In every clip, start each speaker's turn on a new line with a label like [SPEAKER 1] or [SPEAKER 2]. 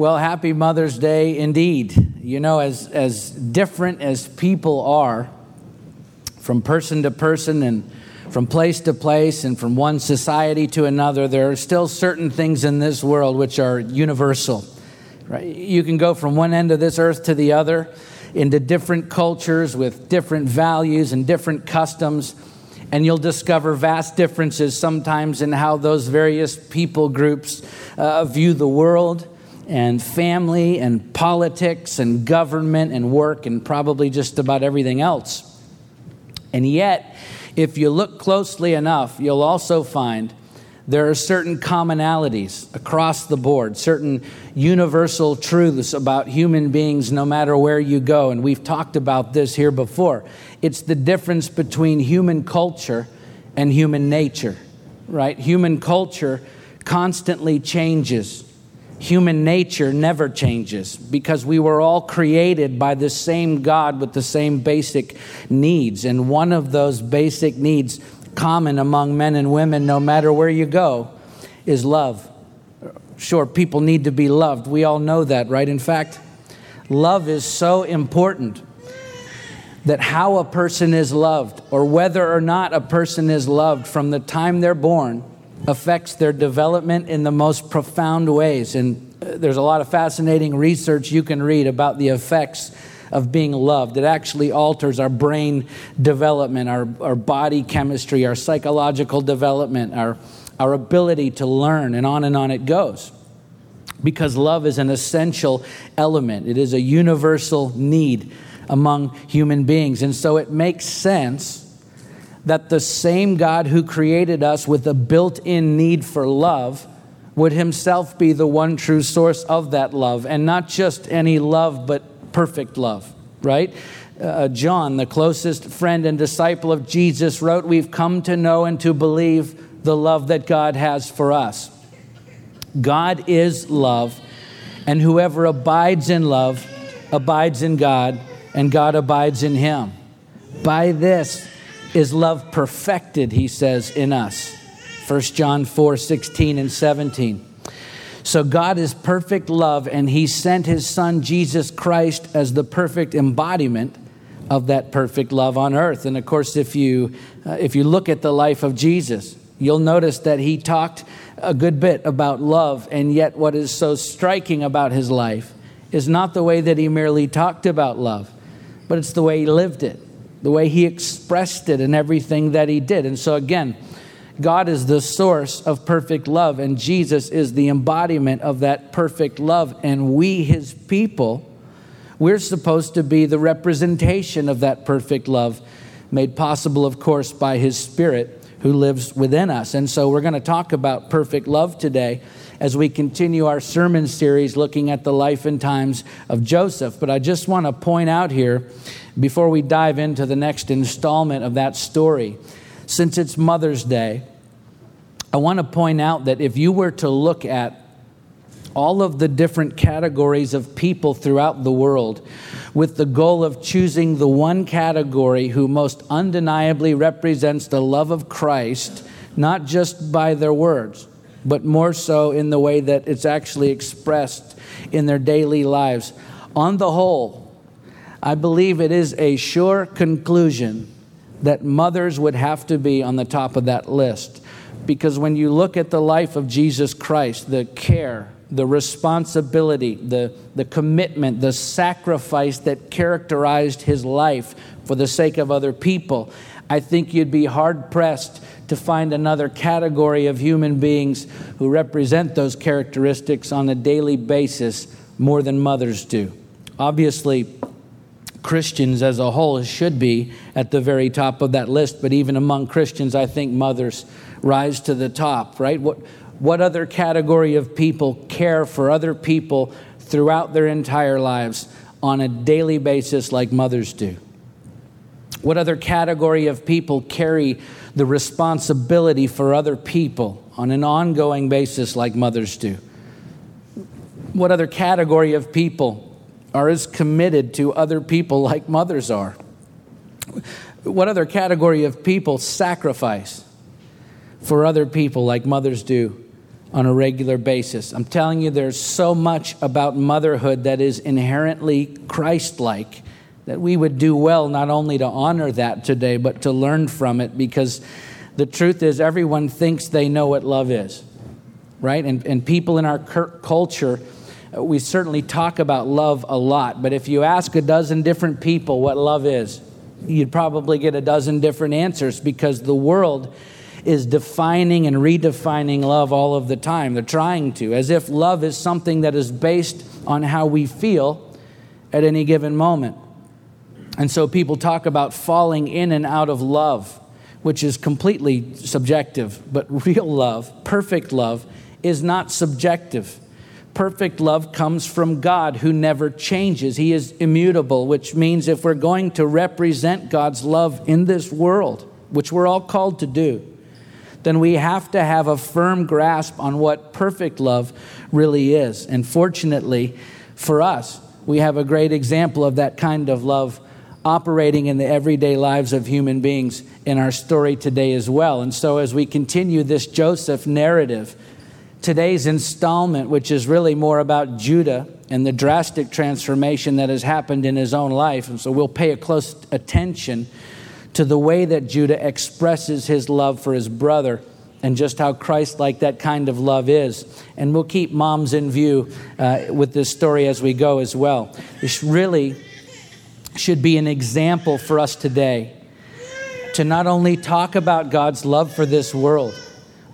[SPEAKER 1] Well, happy Mother's Day indeed. You know, as, as different as people are, from person to person and from place to place and from one society to another, there are still certain things in this world which are universal. Right? You can go from one end of this earth to the other into different cultures with different values and different customs, and you'll discover vast differences sometimes in how those various people groups uh, view the world and family and politics and government and work and probably just about everything else. And yet, if you look closely enough, you'll also find there are certain commonalities across the board, certain universal truths about human beings no matter where you go. And we've talked about this here before. It's the difference between human culture and human nature, right? Human culture constantly changes human nature never changes because we were all created by the same God with the same basic needs. And one of those basic needs, common among men and women, no matter where you go, is love. Sure, people need to be loved. We all know that, right? In fact, love is so important that how a person is loved or whether or not a person is loved from the time they're born affects their development in the most profound ways. And uh, there's a lot of fascinating research you can read about the effects of being loved. It actually alters our brain development, our, our body chemistry, our psychological development, our, our ability to learn, and on and on it goes. Because love is an essential element, it is a universal need among human beings. And so it makes sense that the same God who created us with a built in need for love would himself be the one true source of that love, and not just any love, but perfect love, right? Uh, John, the closest friend and disciple of Jesus, wrote, We've come to know and to believe the love that God has for us. God is love, and whoever abides in love abides in God, and God abides in him. By this, is love perfected, he says, in us. 1 John 4 16 and 17. So God is perfect love, and he sent his son Jesus Christ as the perfect embodiment of that perfect love on earth. And of course, if you, uh, if you look at the life of Jesus, you'll notice that he talked a good bit about love, and yet what is so striking about his life is not the way that he merely talked about love, but it's the way he lived it the way he expressed it in everything that he did. And so, again, God is the source of perfect love, and Jesus is the embodiment of that perfect love. And we, his people, we're supposed to be the representation of that perfect love, made possible, of course, by his Spirit who lives within us. And so, we're going to talk about perfect love today as we continue our sermon series looking at the life and times of Joseph. But I just want to point out here before we dive into the next installment of that story, since it's Mother's Day, I want to point out that if you were to look at all of the different categories of people throughout the world with the goal of choosing the one category who most undeniably represents the love of Christ, not just by their words, but more so in the way that it's actually expressed in their daily lives. On the whole, I believe it is a sure conclusion that mothers would have to be on the top of that list. Because when you look at the life of Jesus Christ, the care, the responsibility, the, the commitment, the sacrifice that characterized his life for the sake of other people, I think you'd be hard pressed to find another category of human beings who represent those characteristics on a daily basis more than mothers do. Obviously, Christians as a whole should be at the very top of that list, but even among Christians, I think mothers rise to the top, right? What, what other category of people care for other people throughout their entire lives on a daily basis like mothers do? What other category of people carry the responsibility for other people on an ongoing basis like mothers do? What other category of people are as committed to other people like mothers are. What other category of people sacrifice for other people like mothers do on a regular basis. I'm telling you, there's so much about motherhood that is inherently Christ like that we would do well not only to honor that today, but to learn from it because the truth is, everyone thinks they know what love is, right? And, and people in our culture, we certainly talk about love a lot, but if you ask a dozen different people what love is, you'd probably get a dozen different answers because the world is defining and redefining love all of the time. They're trying to, as if love is something that is based on how we feel at any given moment. And so people talk about falling in and out of love, which is completely subjective, but real love, perfect love, is not subjective. Perfect love comes from God who never changes. He is immutable, which means if we're going to represent God's love in this world, which we're all called to do, then we have to have a firm grasp on what perfect love really is. And fortunately for us, we have a great example of that kind of love operating in the everyday lives of human beings in our story today as well. And so, as we continue this Joseph narrative, today's installment, which is really more about Judah and the drastic transformation that has happened in his own life, and so we'll pay a close attention to the way that Judah expresses his love for his brother and just how Christ like that kind of love is. And we'll keep moms in view uh, with this story as we go as well. This really should be an example for us today to not only talk about God's love for this world,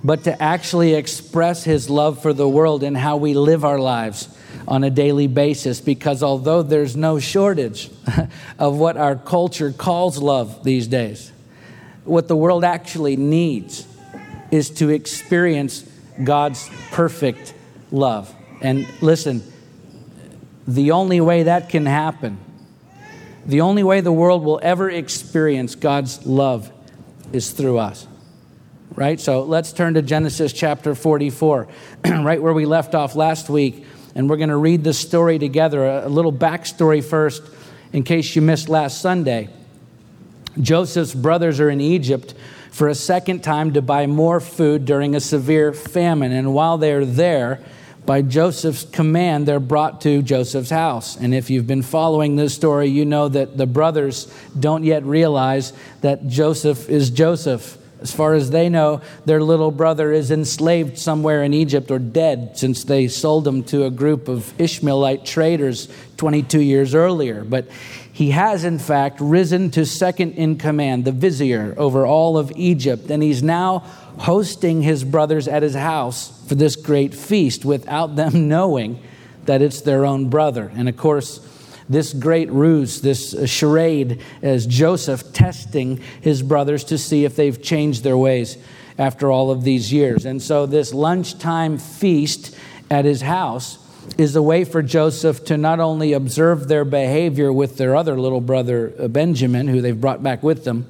[SPEAKER 1] but to actually express his love for the world in how we live our lives on a daily basis because although there's no shortage of what our culture calls love these days, what the world actually needs is to experience God's perfect love. And listen, the only way that can happen, the only way the world will ever experience God's love is through us. Right? So let's turn to Genesis chapter 44, right where we left off last week and we're going to read this story together. A little backstory first, in case you missed last Sunday. Joseph's brothers are in Egypt for a second time to buy more food during a severe famine. And while they're there, by Joseph's command, they're brought to Joseph's house. And if you've been following this story, you know that the brothers don't yet realize that Joseph is Joseph. As far as they know, their little brother is enslaved somewhere in Egypt or dead since they sold him to a group of Ishmaelite traders 22 years earlier. But he has, in fact, risen to second in command, the vizier over all of Egypt, and he's now hosting his brothers at his house for this great feast without them knowing that it's their own brother. And of course, this great ruse, this charade, as Joseph testing his brothers to see if they've changed their ways after all of these years. And so, this lunchtime feast at his house is a way for Joseph to not only observe their behavior with their other little brother uh, Benjamin, who they've brought back with them,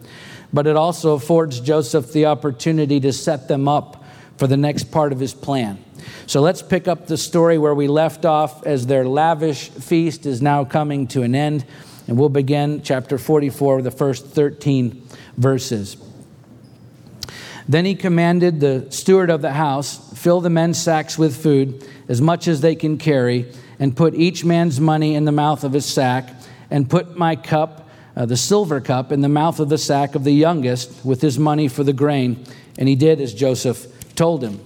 [SPEAKER 1] but it also affords Joseph the opportunity to set them up for the next part of his plan. So let's pick up the story where we left off as their lavish feast is now coming to an end. And we'll begin chapter 44, the first 13 verses. Then he commanded the steward of the house, fill the men's sacks with food, as much as they can carry, and put each man's money in the mouth of his sack, and put my cup, uh, the silver cup, in the mouth of the sack of the youngest, with his money for the grain. And he did as Joseph told him.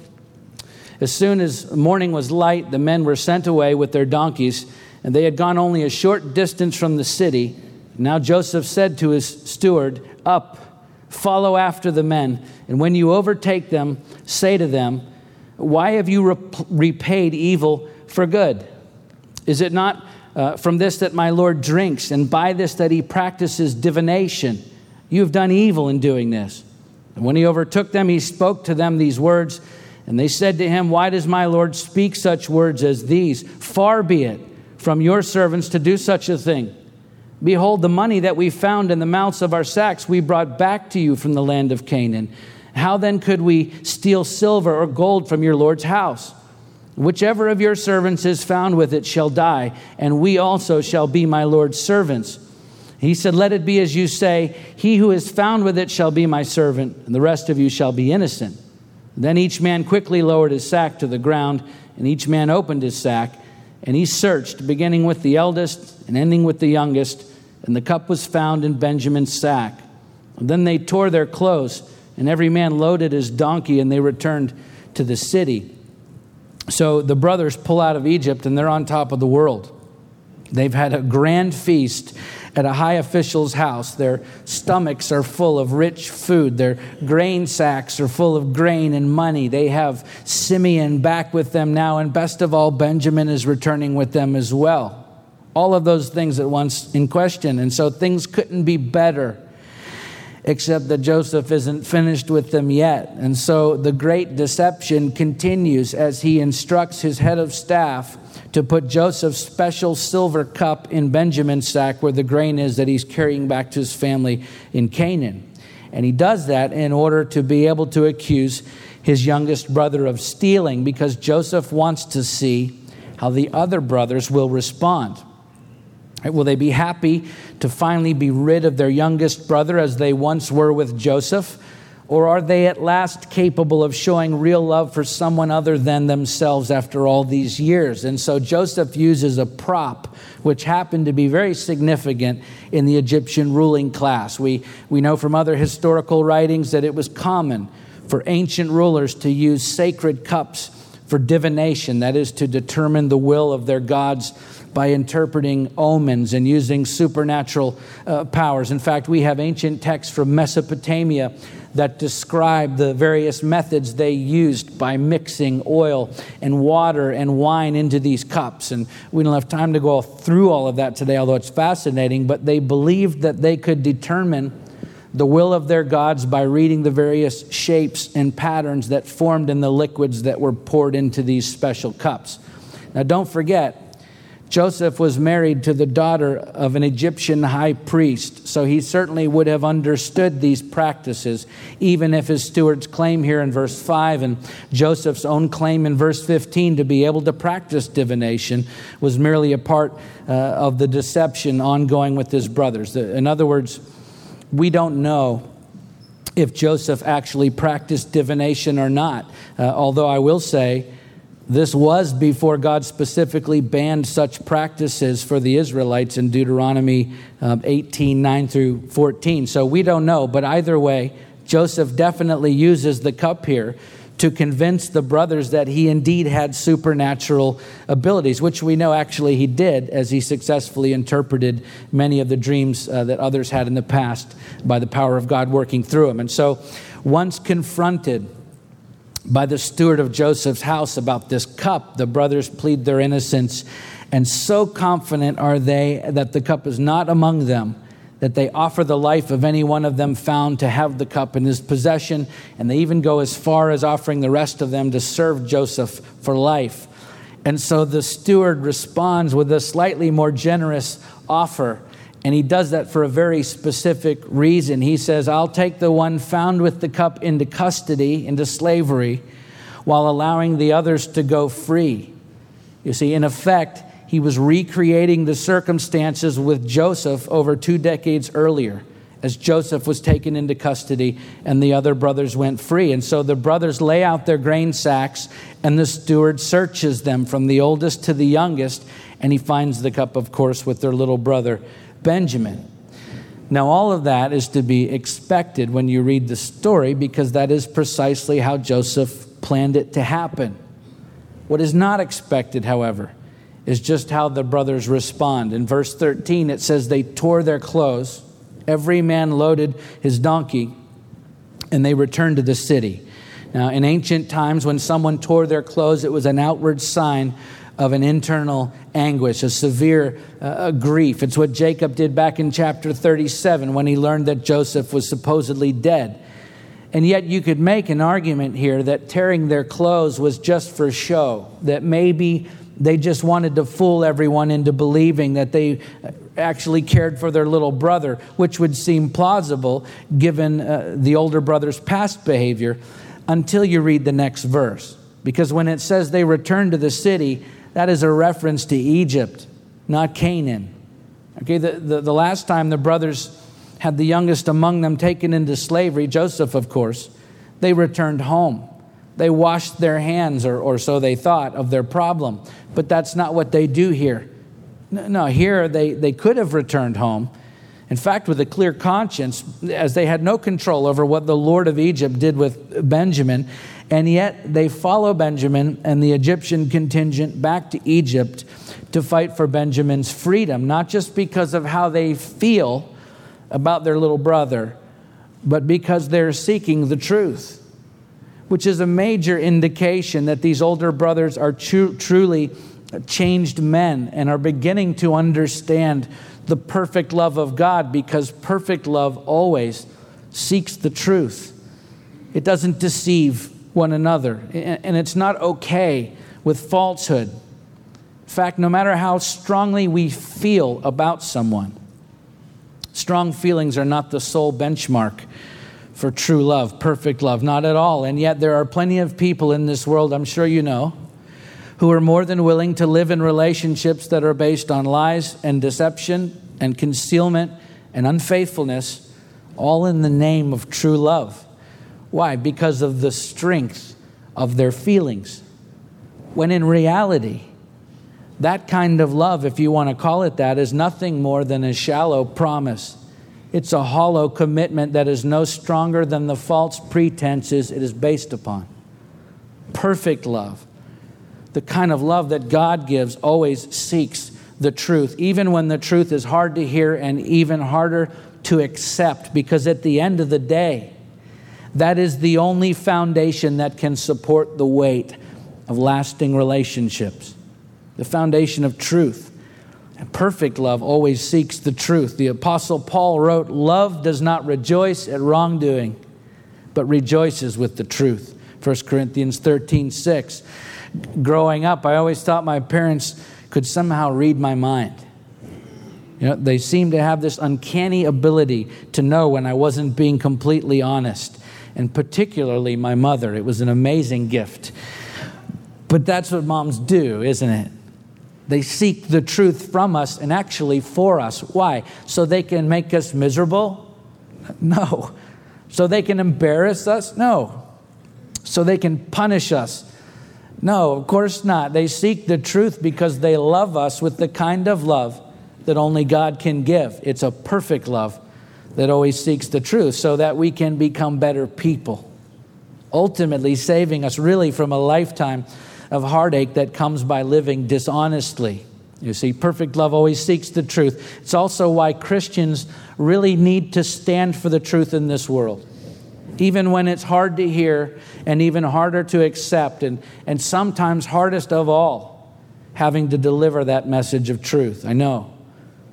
[SPEAKER 1] As soon as morning was light, the men were sent away with their donkeys, and they had gone only a short distance from the city. Now Joseph said to his steward, Up, follow after the men, and when you overtake them, say to them, Why have you repaid evil for good? Is it not uh, from this that my Lord drinks, and by this that he practices divination? You have done evil in doing this. And when he overtook them, he spoke to them these words. And they said to him, Why does my Lord speak such words as these? Far be it from your servants to do such a thing. Behold, the money that we found in the mouths of our sacks we brought back to you from the land of Canaan. How then could we steal silver or gold from your Lord's house? Whichever of your servants is found with it shall die, and we also shall be my Lord's servants. He said, Let it be as you say, he who is found with it shall be my servant, and the rest of you shall be innocent. Then each man quickly lowered his sack to the ground, and each man opened his sack, and he searched, beginning with the eldest and ending with the youngest, and the cup was found in Benjamin's sack. And then they tore their clothes, and every man loaded his donkey, and they returned to the city. So the brothers pull out of Egypt, and they're on top of the world. They've had a grand feast at a high official's house. Their stomachs are full of rich food. Their grain sacks are full of grain and money. They have Simeon back with them now, and best of all, Benjamin is returning with them as well. All of those things at once in question. And so things couldn't be better, except that Joseph isn't finished with them yet. And so the great deception continues as he instructs his head of staff to put Joseph's special silver cup in Benjamin's sack where the grain is that he's carrying back to his family in Canaan. And he does that in order to be able to accuse his youngest brother of stealing because Joseph wants to see how the other brothers will respond. Will they be happy to finally be rid of their youngest brother as they once were with Joseph? Or are they at last capable of showing real love for someone other than themselves after all these years? And so Joseph uses a prop which happened to be very significant in the Egyptian ruling class. We, we know from other historical writings that it was common for ancient rulers to use sacred cups for divination, that is, to determine the will of their gods by interpreting omens and using supernatural uh, powers. In fact, we have ancient texts from Mesopotamia that describe the various methods they used by mixing oil and water and wine into these cups. And we don't have time to go through all of that today, although it's fascinating. But they believed that they could determine the will of their gods by reading the various shapes and patterns that formed in the liquids that were poured into these special cups. Now, don't forget, Joseph was married to the daughter of an Egyptian high priest, so he certainly would have understood these practices, even if his steward's claim here in verse 5 and Joseph's own claim in verse 15 to be able to practice divination was merely a part uh, of the deception ongoing with his brothers. In other words, we don't know if Joseph actually practiced divination or not, uh, although I will say, this was before God specifically banned such practices for the Israelites in Deuteronomy um, 18 9 through 14. So we don't know, but either way, Joseph definitely uses the cup here to convince the brothers that he indeed had supernatural abilities, which we know actually he did as he successfully interpreted many of the dreams uh, that others had in the past by the power of God working through him. And so, once confronted, by the steward of Joseph's house about this cup. The brothers plead their innocence, and so confident are they that the cup is not among them that they offer the life of any one of them found to have the cup in his possession, and they even go as far as offering the rest of them to serve Joseph for life. And so the steward responds with a slightly more generous offer. And he does that for a very specific reason. He says, I'll take the one found with the cup into custody, into slavery, while allowing the others to go free. You see, in effect, he was recreating the circumstances with Joseph over two decades earlier as Joseph was taken into custody and the other brothers went free. And so the brothers lay out their grain sacks, and the steward searches them from the oldest to the youngest, and he finds the cup, of course, with their little brother Benjamin. Now, all of that is to be expected when you read the story because that is precisely how Joseph planned it to happen. What is not expected, however, is just how the brothers respond. In verse 13, it says, They tore their clothes, every man loaded his donkey, and they returned to the city. Now, in ancient times, when someone tore their clothes, it was an outward sign of an internal anguish, a severe uh, grief. It's what Jacob did back in chapter 37 when he learned that Joseph was supposedly dead. And yet, you could make an argument here that tearing their clothes was just for show, that maybe they just wanted to fool everyone into believing that they actually cared for their little brother, which would seem plausible given uh, the older brother's past behavior until you read the next verse. Because when it says they returned to the city, that is a reference to Egypt, not Canaan. Okay, the, the, the, last time the brothers had the youngest among them taken into slavery, Joseph, of course, they returned home. They washed their hands, or, or so they thought, of their problem. But that's not what they do here. No, here they, they could have returned home. In fact, with a clear conscience, as they had no control over what the Lord of Egypt did with Benjamin, and yet they follow Benjamin and the Egyptian contingent back to Egypt to fight for Benjamin's freedom, not just because of how they feel about their little brother, but because they're seeking the truth, which is a major indication that these older brothers are tru- truly changed men and are beginning to understand the perfect love of God because perfect love always seeks the truth. It doesn't deceive one another, and it's not okay with falsehood. In fact, no matter how strongly we feel about someone, strong feelings are not the sole benchmark for true love, perfect love, not at all. And yet, there are plenty of people in this world, I'm sure you know, who are more than willing to live in relationships that are based on lies and deception and concealment and unfaithfulness, all in the name of true love. Why? Because of the strength of their feelings. When in reality, that kind of love, if you want to call it that, is nothing more than a shallow promise. It's a hollow commitment that is no stronger than the false pretenses it is based upon. Perfect love the kind of love that God gives always seeks the truth, even when the truth is hard to hear and even harder to accept, because at the end of the day, that is the only foundation that can support the weight of lasting relationships. The foundation of truth. And perfect love always seeks the truth. The Apostle Paul wrote, Love does not rejoice at wrongdoing, but rejoices with the truth. 1 Corinthians 13 6 growing up, I always thought my parents could somehow read my mind. You know, they seemed to have this uncanny ability to know when I wasn't being completely honest, and particularly my mother. It was an amazing gift. But that's what moms do, isn't it? They seek the truth from us and actually for us. Why? So they can make us miserable? No. So they can embarrass us? No. So they can punish us? No, of course not. They seek the truth because they love us with the kind of love that only God can give. It's a perfect love that always seeks the truth so that we can become better people, ultimately saving us really from a lifetime of heartache that comes by living dishonestly. You see, perfect love always seeks the truth. It's also why Christians really need to stand for the truth in this world even when it's hard to hear and even harder to accept, and, and sometimes hardest of all, having to deliver that message of truth. I know.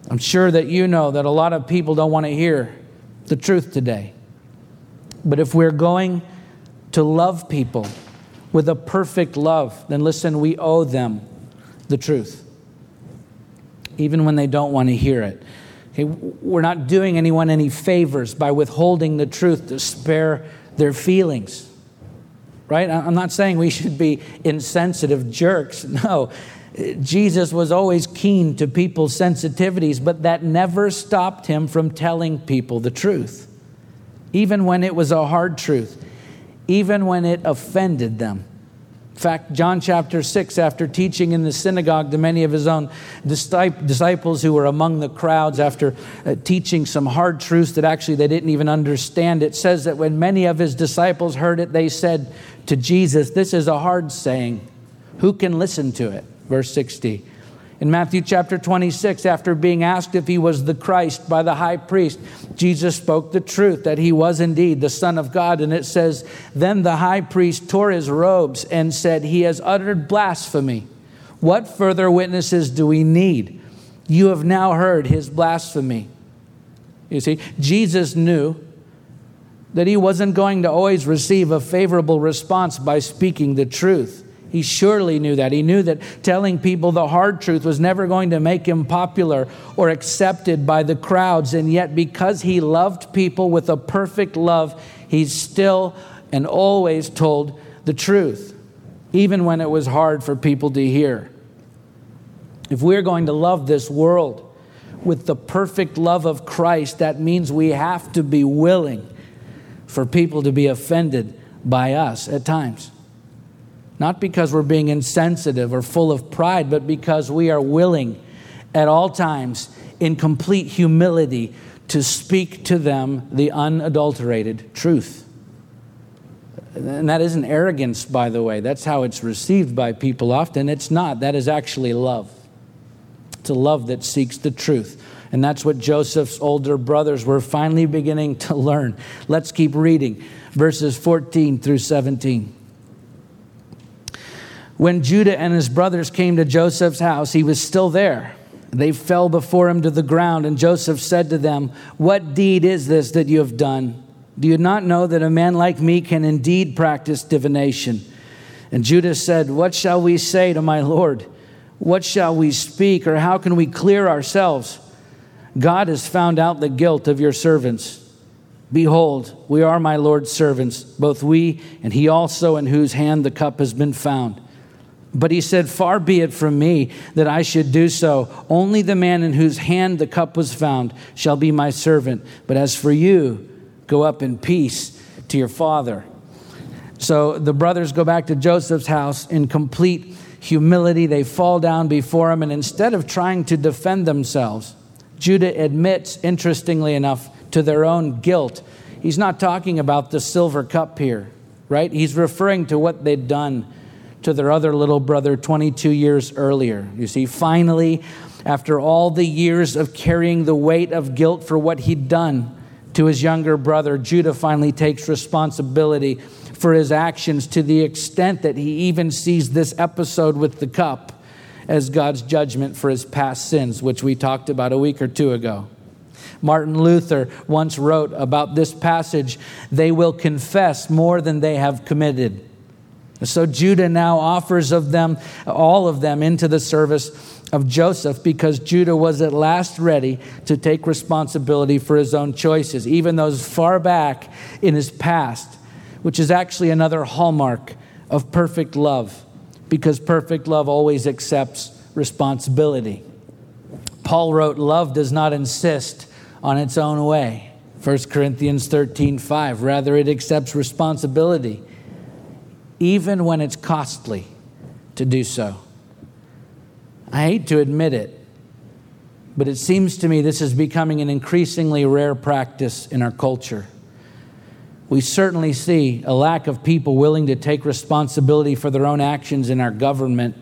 [SPEAKER 1] I'm sure that you know that a lot of people don't want to hear the truth today. But if we're going to love people with a perfect love, then listen, we owe them the truth, even when they don't want to hear it. Okay, we're not doing anyone any favors by withholding the truth to spare their feelings. Right? I'm not saying we should be insensitive jerks. No. Jesus was always keen to people's sensitivities, but that never stopped him from telling people the truth, even when it was a hard truth, even when it offended them. In fact, John chapter 6, after teaching in the synagogue to many of his own disciples who were among the crowds, after uh, teaching some hard truths that actually they didn't even understand, it says that when many of his disciples heard it, they said to Jesus, This is a hard saying. Who can listen to it? Verse 60. In Matthew chapter 26, after being asked if he was the Christ by the high priest, Jesus spoke the truth that he was indeed the Son of God. And it says, Then the high priest tore his robes and said, He has uttered blasphemy. What further witnesses do we need? You have now heard his blasphemy. You see, Jesus knew that he wasn't going to always receive a favorable response by speaking the truth. He surely knew that. He knew that telling people the hard truth was never going to make him popular or accepted by the crowds. And yet, because he loved people with a perfect love, he still and always told the truth, even when it was hard for people to hear. If we're going to love this world with the perfect love of Christ, that means we have to be willing for people to be offended by us at times. Not because we're being insensitive or full of pride, but because we are willing at all times in complete humility to speak to them the unadulterated truth. And that isn't arrogance, by the way. That's how it's received by people often. It's not. That is actually love. It's a love that seeks the truth. And that's what Joseph's older brothers were finally beginning to learn. Let's keep reading verses 14 through 17. When Judah and his brothers came to Joseph's house, he was still there. They fell before him to the ground, and Joseph said to them, What deed is this that you have done? Do you not know that a man like me can indeed practice divination? And Judah said, What shall we say to my Lord? What shall we speak, or how can we clear ourselves? God has found out the guilt of your servants. Behold, we are my Lord's servants, both we and he also, in whose hand the cup has been found. But he said, Far be it from me that I should do so. Only the man in whose hand the cup was found shall be my servant. But as for you, go up in peace to your father. So the brothers go back to Joseph's house in complete humility. They fall down before him, and instead of trying to defend themselves, Judah admits, interestingly enough, to their own guilt. He's not talking about the silver cup here, right? He's referring to what they'd done to their other little brother 22 years earlier. You see, finally, after all the years of carrying the weight of guilt for what he'd done to his younger brother, Judah finally takes responsibility for his actions to the extent that he even sees this episode with the cup as God's judgment for his past sins, which we talked about a week or two ago. Martin Luther once wrote about this passage they will confess more than they have committed. So Judah now offers of them, all of them, into the service of Joseph because Judah was at last ready to take responsibility for his own choices, even those far back in his past, which is actually another hallmark of perfect love because perfect love always accepts responsibility. Paul wrote, Love does not insist on its own way. 1 Corinthians 13 5. Rather, it accepts responsibility even when it's costly to do so. I hate to admit it, but it seems to me this is becoming an increasingly rare practice in our culture. We certainly see a lack of people willing to take responsibility for their own actions in our government,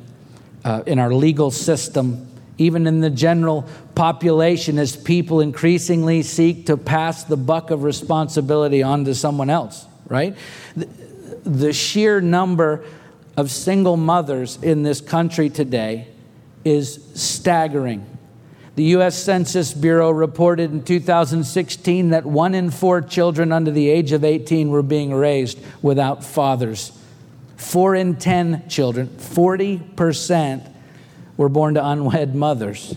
[SPEAKER 1] uh, in our legal system, even in the general population, as people increasingly seek to pass the buck of responsibility on to someone else, right? The sheer number of single mothers in this country today is staggering. The U.S. Census Bureau reported in 2016 that one in four children under the age of 18 were being raised without fathers. Four in 10 children, 40%, were born to unwed mothers.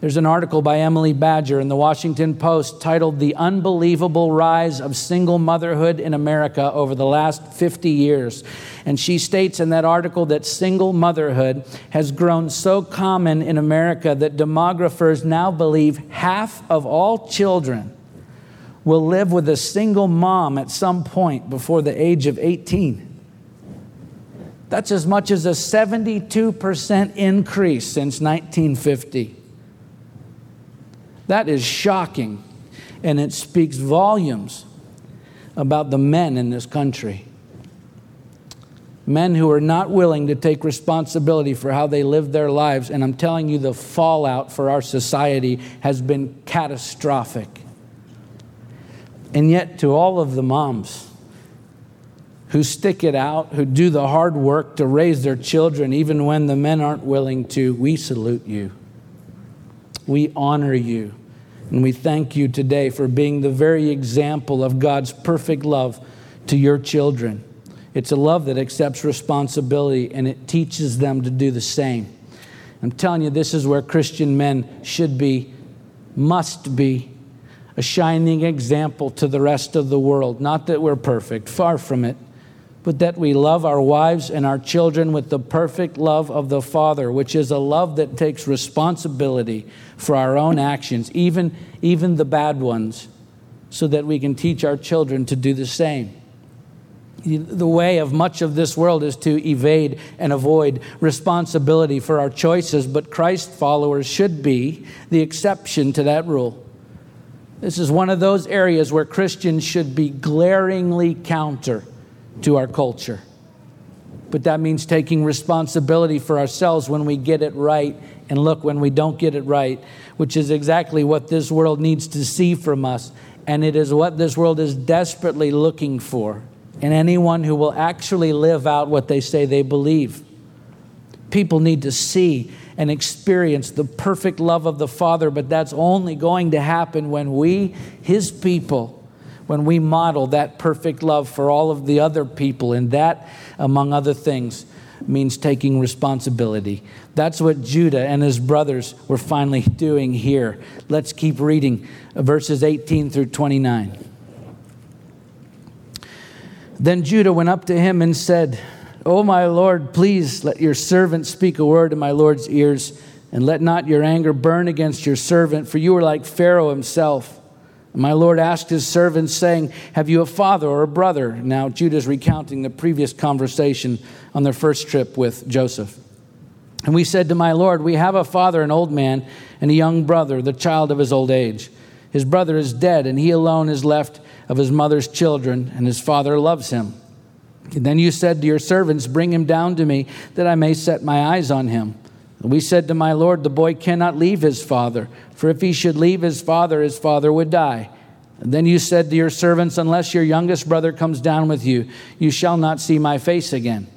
[SPEAKER 1] There's an article by Emily Badger in the Washington Post titled The Unbelievable Rise of Single Motherhood in America Over the Last 50 Years. And she states in that article that single motherhood has grown so common in America that demographers now believe half of all children will live with a single mom at some point before the age of 18. That's as much as a 72% increase since 1950. That is shocking, and it speaks volumes about the men in this country. Men who are not willing to take responsibility for how they live their lives, and I'm telling you, the fallout for our society has been catastrophic. And yet, to all of the moms who stick it out, who do the hard work to raise their children, even when the men aren't willing to, we salute you. We honor you. And we thank you today for being the very example of God's perfect love to your children. It's a love that accepts responsibility and it teaches them to do the same. I'm telling you, this is where Christian men should be, must be, a shining example to the rest of the world. Not that we're perfect, far from it, but that we love our wives and our children with the perfect love of the Father, which is a love that takes responsibility for our own actions, even, even the bad ones, so that we can teach our children to do the same. The way of much of this world is to evade and avoid responsibility for our choices, but Christ followers should be the exception to that rule. This is one of those areas where Christians should be glaringly counter to our culture. But that means taking responsibility for ourselves when we get it right and look when we don't get it right, which is exactly what this world needs to see from us. And it is what this world is desperately looking for in anyone who will actually live out what they say they believe. People need to see and experience the perfect love of the Father, but that's only going to happen when we, His people, when we model that perfect love for all of the other people. And that, among other things, means taking responsibility. That's what Judah and his brothers were finally doing here. Let's keep reading verses 18 through 29. Then Judah went up to him and said, O my Lord, please let your servant speak a word in my Lord's ears, and let not your anger burn against your servant, for you are like Pharaoh himself. My Lord asked his servants, saying, Have you a father or a brother? Now Judah's recounting the previous conversation on their first trip with Joseph. And we said to my Lord, We have a father, an old man, and a young brother, the child of his old age. His brother is dead, and he alone is left of his mother's children, and his father loves him. And then you said to your servants, Bring him down to me, that I may set my eyes on him. We said to my Lord, The boy cannot leave his father, for if he should leave his father, his father would die. And then you said to your servants, Unless your youngest brother comes down with you, you shall not see my face again.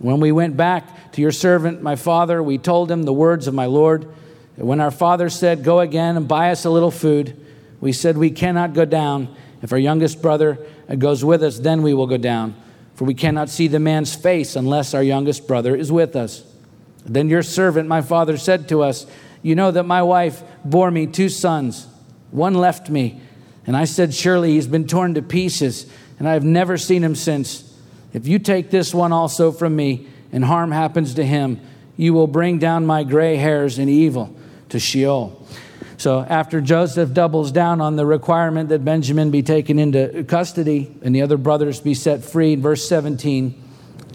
[SPEAKER 1] When we went back to your servant, my father, we told him the words of my Lord. When our father said, Go again and buy us a little food, we said, We cannot go down. If our youngest brother goes with us, then we will go down for we cannot see the man's face unless our youngest brother is with us. Then your servant, my father, said to us, You know that my wife bore me two sons. One left me. And I said, Surely he's been torn to pieces, and I have never seen him since. If you take this one also from me, and harm happens to him, you will bring down my gray hairs in evil to Sheol. So after Joseph doubles down on the requirement that Benjamin be taken into custody and the other brothers be set free, in verse 17,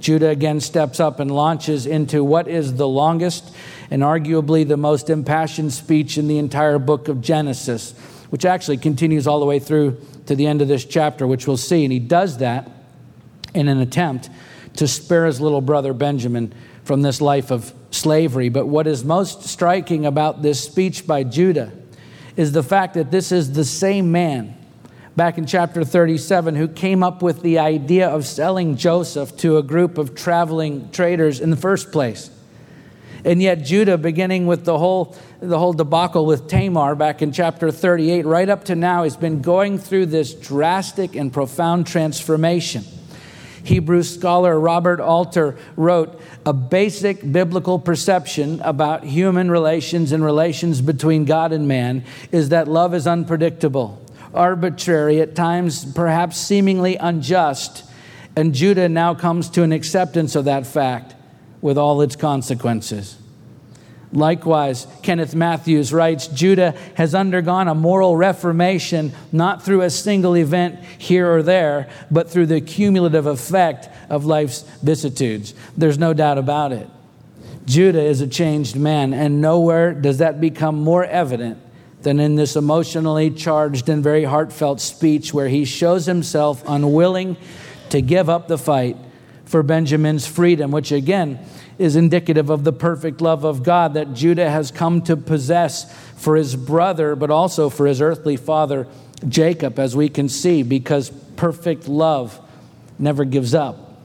[SPEAKER 1] Judah again steps up and launches into what is the longest and arguably the most impassioned speech in the entire book of Genesis, which actually continues all the way through to the end of this chapter, which we'll see. And he does that in an attempt to spare his little brother Benjamin from this life of slavery. But what is most striking about this speech by Judah is the fact that this is the same man back in chapter 37 who came up with the idea of selling Joseph to a group of traveling traders in the first place. And yet, Judah, beginning with the whole, the whole debacle with Tamar back in chapter 38, right up to now, has been going through this drastic and profound transformation. Hebrew scholar Robert Alter wrote A basic biblical perception about human relations and relations between God and man is that love is unpredictable, arbitrary, at times perhaps seemingly unjust. And Judah now comes to an acceptance of that fact with all its consequences. Likewise, Kenneth Mathews writes Judah has undergone a moral reformation not through a single event here or there, but through the cumulative effect of life's vicissitudes. There's no doubt about it. Judah is a changed man, and nowhere does that become more evident than in this emotionally charged and very heartfelt speech where he shows himself unwilling to give up the fight for Benjamin's freedom, which again, is indicative of the perfect love of God that Judah has come to possess for his brother, but also for his earthly father, Jacob, as we can see, because perfect love never gives up.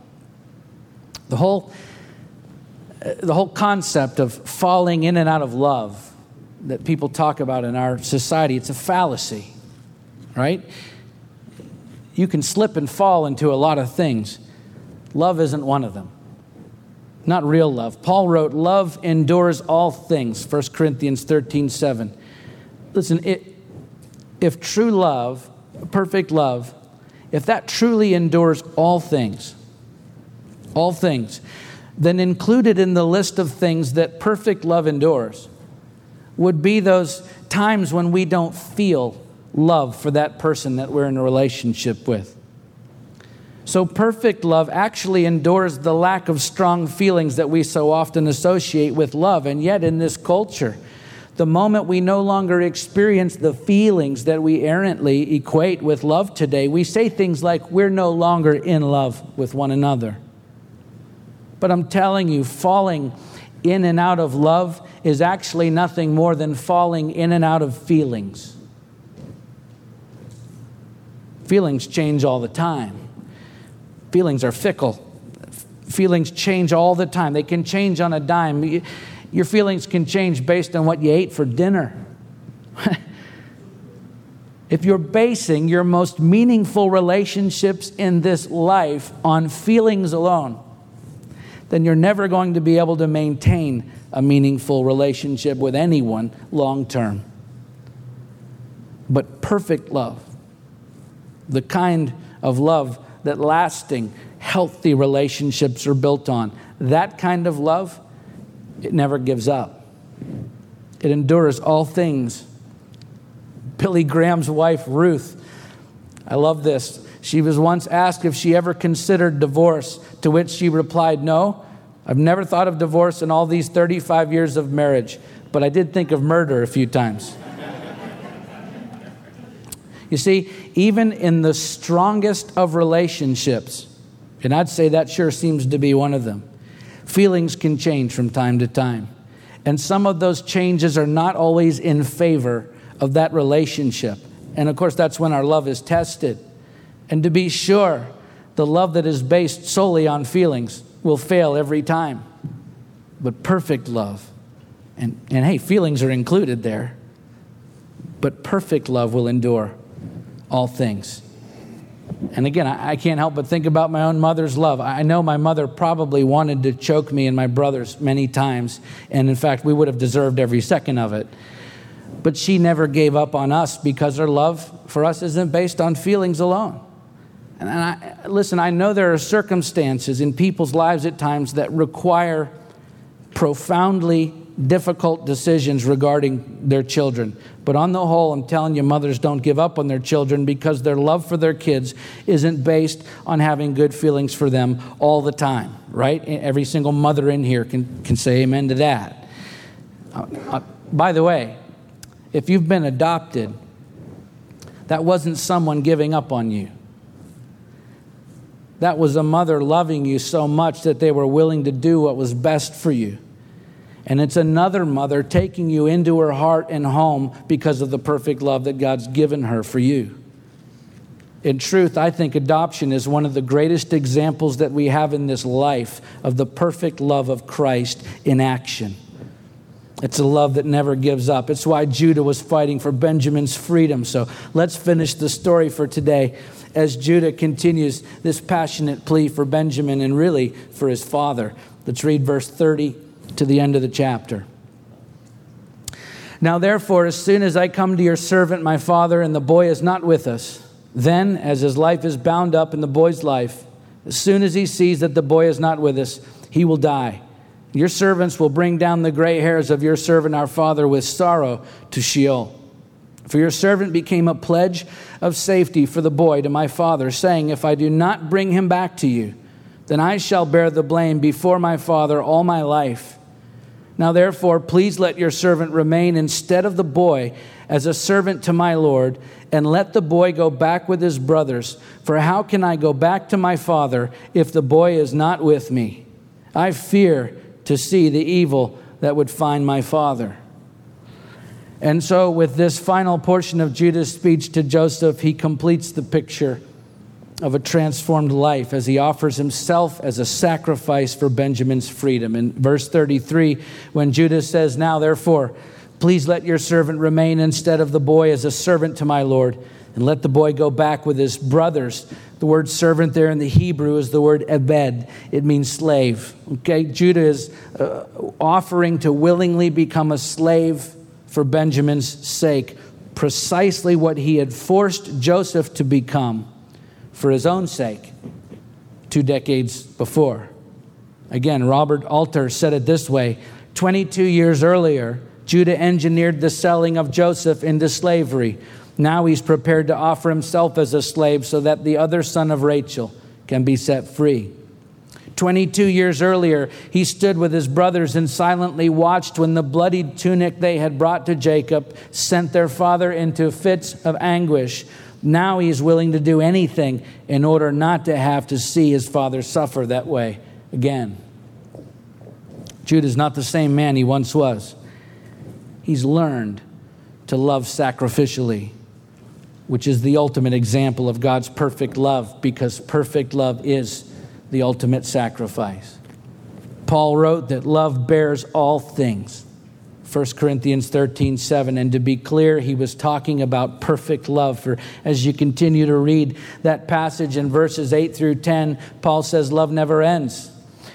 [SPEAKER 1] The whole, the whole concept of falling in and out of love that people talk about in our society, it's a fallacy, right? You can slip and fall into a lot of things. Love isn't one of them not real love. Paul wrote, Love endures all things, 1 Corinthians 13 7. Listen, it, if true love, perfect love, if that truly endures all things, all things, then included in the list of things that perfect love endures would be those times when we don't feel love for that person that we're in a relationship with. So, perfect love actually endures the lack of strong feelings that we so often associate with love. And yet, in this culture, the moment we no longer experience the feelings that we errantly equate with love today, we say things like, We're no longer in love with one another. But I'm telling you, falling in and out of love is actually nothing more than falling in and out of feelings. Feelings change all the time. Feelings are fickle. Feelings change all the time. They can change on a dime. Your feelings can change based on what you ate for dinner. if you're basing your most meaningful relationships in this life on feelings alone, then you're never going to be able to maintain a meaningful relationship with anyone long term. But perfect love, the kind of love that lasting, healthy relationships are built on, that kind of love, it never gives up. It endures all things. Billy Graham's wife, Ruth, I love this. She was once asked if she ever considered divorce, to which she replied, No, I've never thought of divorce in all these 35 years of marriage, but I did think of murder a few times. you see, even in the strongest of relationships, and I'd say that sure seems to be one of them, feelings can change from time to time. And some of those changes are not always in favor of that relationship. And of course, that's when our love is tested. And to be sure, the love that is based solely on feelings will fail every time. But perfect love, and, and hey, feelings are included there, but perfect love will endure all things. And again, I, I can't help but think about my own mother's love. I know my mother probably wanted to choke me and my brothers many times, and in fact, we would have deserved every second of it. But she never gave up on us because her love for us isn't based on feelings alone. And I, listen, I know there are circumstances in people's lives at times that require profoundly difficult decisions regarding their children. But on the whole, I'm telling you, mothers don't give up on their children because their love for their kids isn't based on having good feelings for them all the time, right? Every single mother in here can, can say amen to that. Uh, uh, by the way, if you've been adopted, that wasn't someone giving up on you. That was a mother loving you so much that they were willing to do what was best for you. And it's another mother taking you into her heart and home because of the perfect love that God's given her for you. In truth, I think adoption is one of the greatest examples that we have in this life of the perfect love of Christ in action. It's a love that never gives up. It's why Judah was fighting for Benjamin's freedom. So let's finish the story for today as Judah continues this passionate plea for Benjamin and really for his father. Let's read verse 30 to the end of the chapter. Now, therefore, as soon as I come to your servant, my father, and the boy is not with us, then, as his life is bound up in the boy's life, as soon as he sees that the boy is not with us, he will die. Your servants will bring down the gray hairs of your servant, our father, with sorrow to Sheol. For your servant became a pledge of safety for the boy to my father, saying, If I do not bring him back to you, then I shall bear the blame before my father all my life. Now, therefore, please let your servant remain instead of the boy as a servant to my Lord, and let the boy go back with his brothers. For how can I go back to my father if the boy is not with me? I fear to see the evil that would find my father. And so, with this final portion of Judah's speech to Joseph, he completes the picture of a transformed life as he offers himself as a sacrifice for Benjamin's freedom. In verse 33, when Judah says, Now therefore, please let your servant remain instead of the boy as a servant to my Lord, and let the boy go back with his brothers. The word servant there in the Hebrew is the word ebed, it means slave. Okay, Judah is uh, offering to willingly become a slave for Benjamin's sake, precisely what he had forced Joseph to become for his own sake two decades before. Again, Robert Alter said it this way 22 years earlier, Judah engineered the selling of Joseph into slavery. Now he's prepared to offer himself as a slave so that the other son of Rachel can be set free. 22 years earlier, he stood with his brothers and silently watched when the bloodied tunic they had brought to Jacob sent their father into fits of anguish. Now he is willing to do anything in order not to have to see his father suffer that way again. Judah is not the same man he once was. He's learned to love sacrificially, which is the ultimate example of God's perfect love because perfect love is the ultimate sacrifice. Paul wrote that love bears all things. 1 Corinthians 13, 7. And to be clear, he was talking about perfect love. For as you continue to read that passage in verses 8 through 10, Paul says, Love never ends.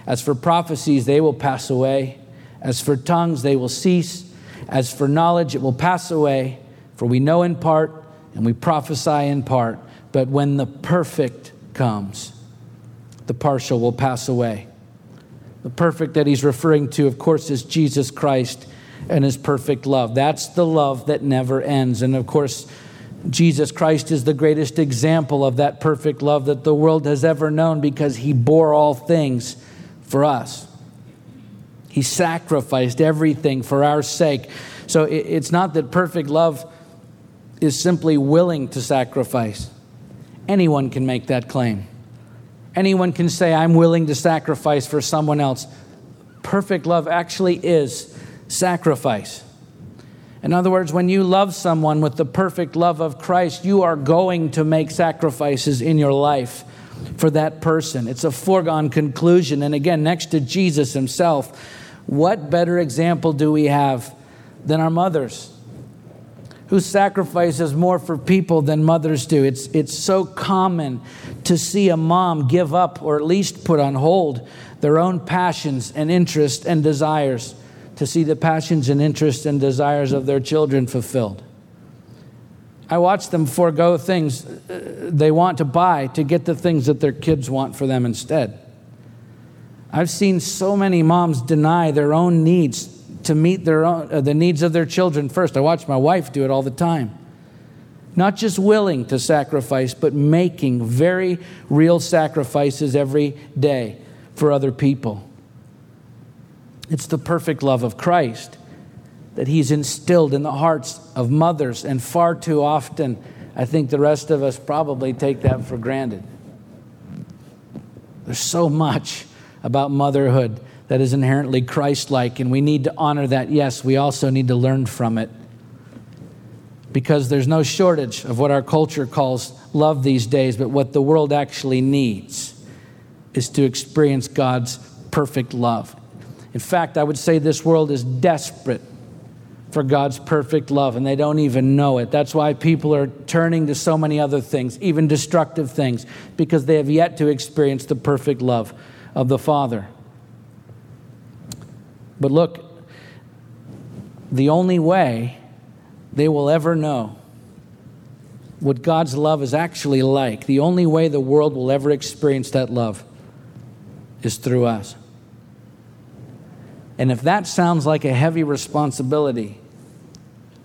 [SPEAKER 1] As for prophecies, they will pass away. As for tongues, they will cease. As for knowledge, it will pass away. For we know in part and we prophesy in part. But when the perfect comes, the partial will pass away. The perfect that he's referring to, of course, is Jesus Christ and his perfect love. That's the love that never ends. And of course, Jesus Christ is the greatest example of that perfect love that the world has ever known because he bore all things for us. He sacrificed everything for our sake. So it's not that perfect love is simply willing to sacrifice. Anyone can make that claim. Anyone can say, I'm willing to sacrifice for someone else. Perfect love actually is sacrifice. In other words, when you love someone with the perfect love of Christ, you are going to make sacrifices in your life for that person. It's a foregone conclusion. And again, next to Jesus himself, what better example do we have than our mothers? Who sacrifices more for people than mothers do. It's, it's so common to see a mom give up or at least put on hold their own passions and interests and desires to see the passions and interests and desires of their children fulfilled. I watch them forego things uh, they want to buy to get the things that their kids want for them instead. I've seen so many moms deny their own needs to meet their own, uh, the needs of their children first. I watch my wife do it all the time. Not just willing to sacrifice, but making very real sacrifices every day for other people. It's the perfect love of Christ that He's instilled in the hearts of mothers, and far too often, I think the rest of us probably take that for granted. There's so much about motherhood that is inherently Christ like, and we need to honor that. Yes, we also need to learn from it because there's no shortage of what our culture calls love these days, but what the world actually needs is to experience God's perfect love. In fact, I would say this world is desperate for God's perfect love, and they don't even know it. That's why people are turning to so many other things, even destructive things, because they have yet to experience the perfect love of the Father. But look, the only way they will ever know what God's love is actually like, the only way the world will ever experience that love is through us. And if that sounds like a heavy responsibility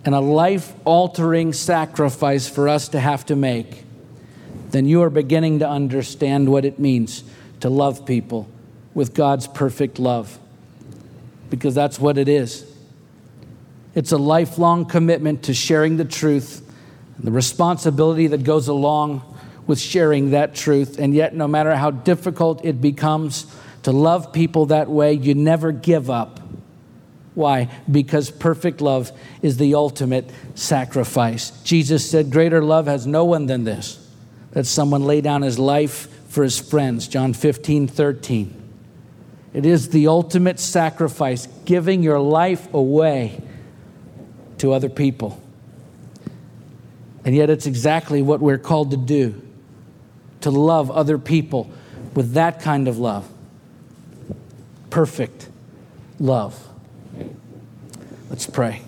[SPEAKER 1] and a life altering sacrifice for us to have to make, then you are beginning to understand what it means to love people with God's perfect love because that's what it is. It's a lifelong commitment to sharing the truth and the responsibility that goes along with sharing that truth. And yet, no matter how difficult it becomes to love people that way, you never give up. Why? Because perfect love is the ultimate sacrifice. Jesus said, Greater love has no one than this, that someone lay down his life for his friends. John 15, 13. It is the ultimate sacrifice, giving your life away to other people. And yet, it's exactly what we're called to do to love other people with that kind of love. Perfect love. Let's pray.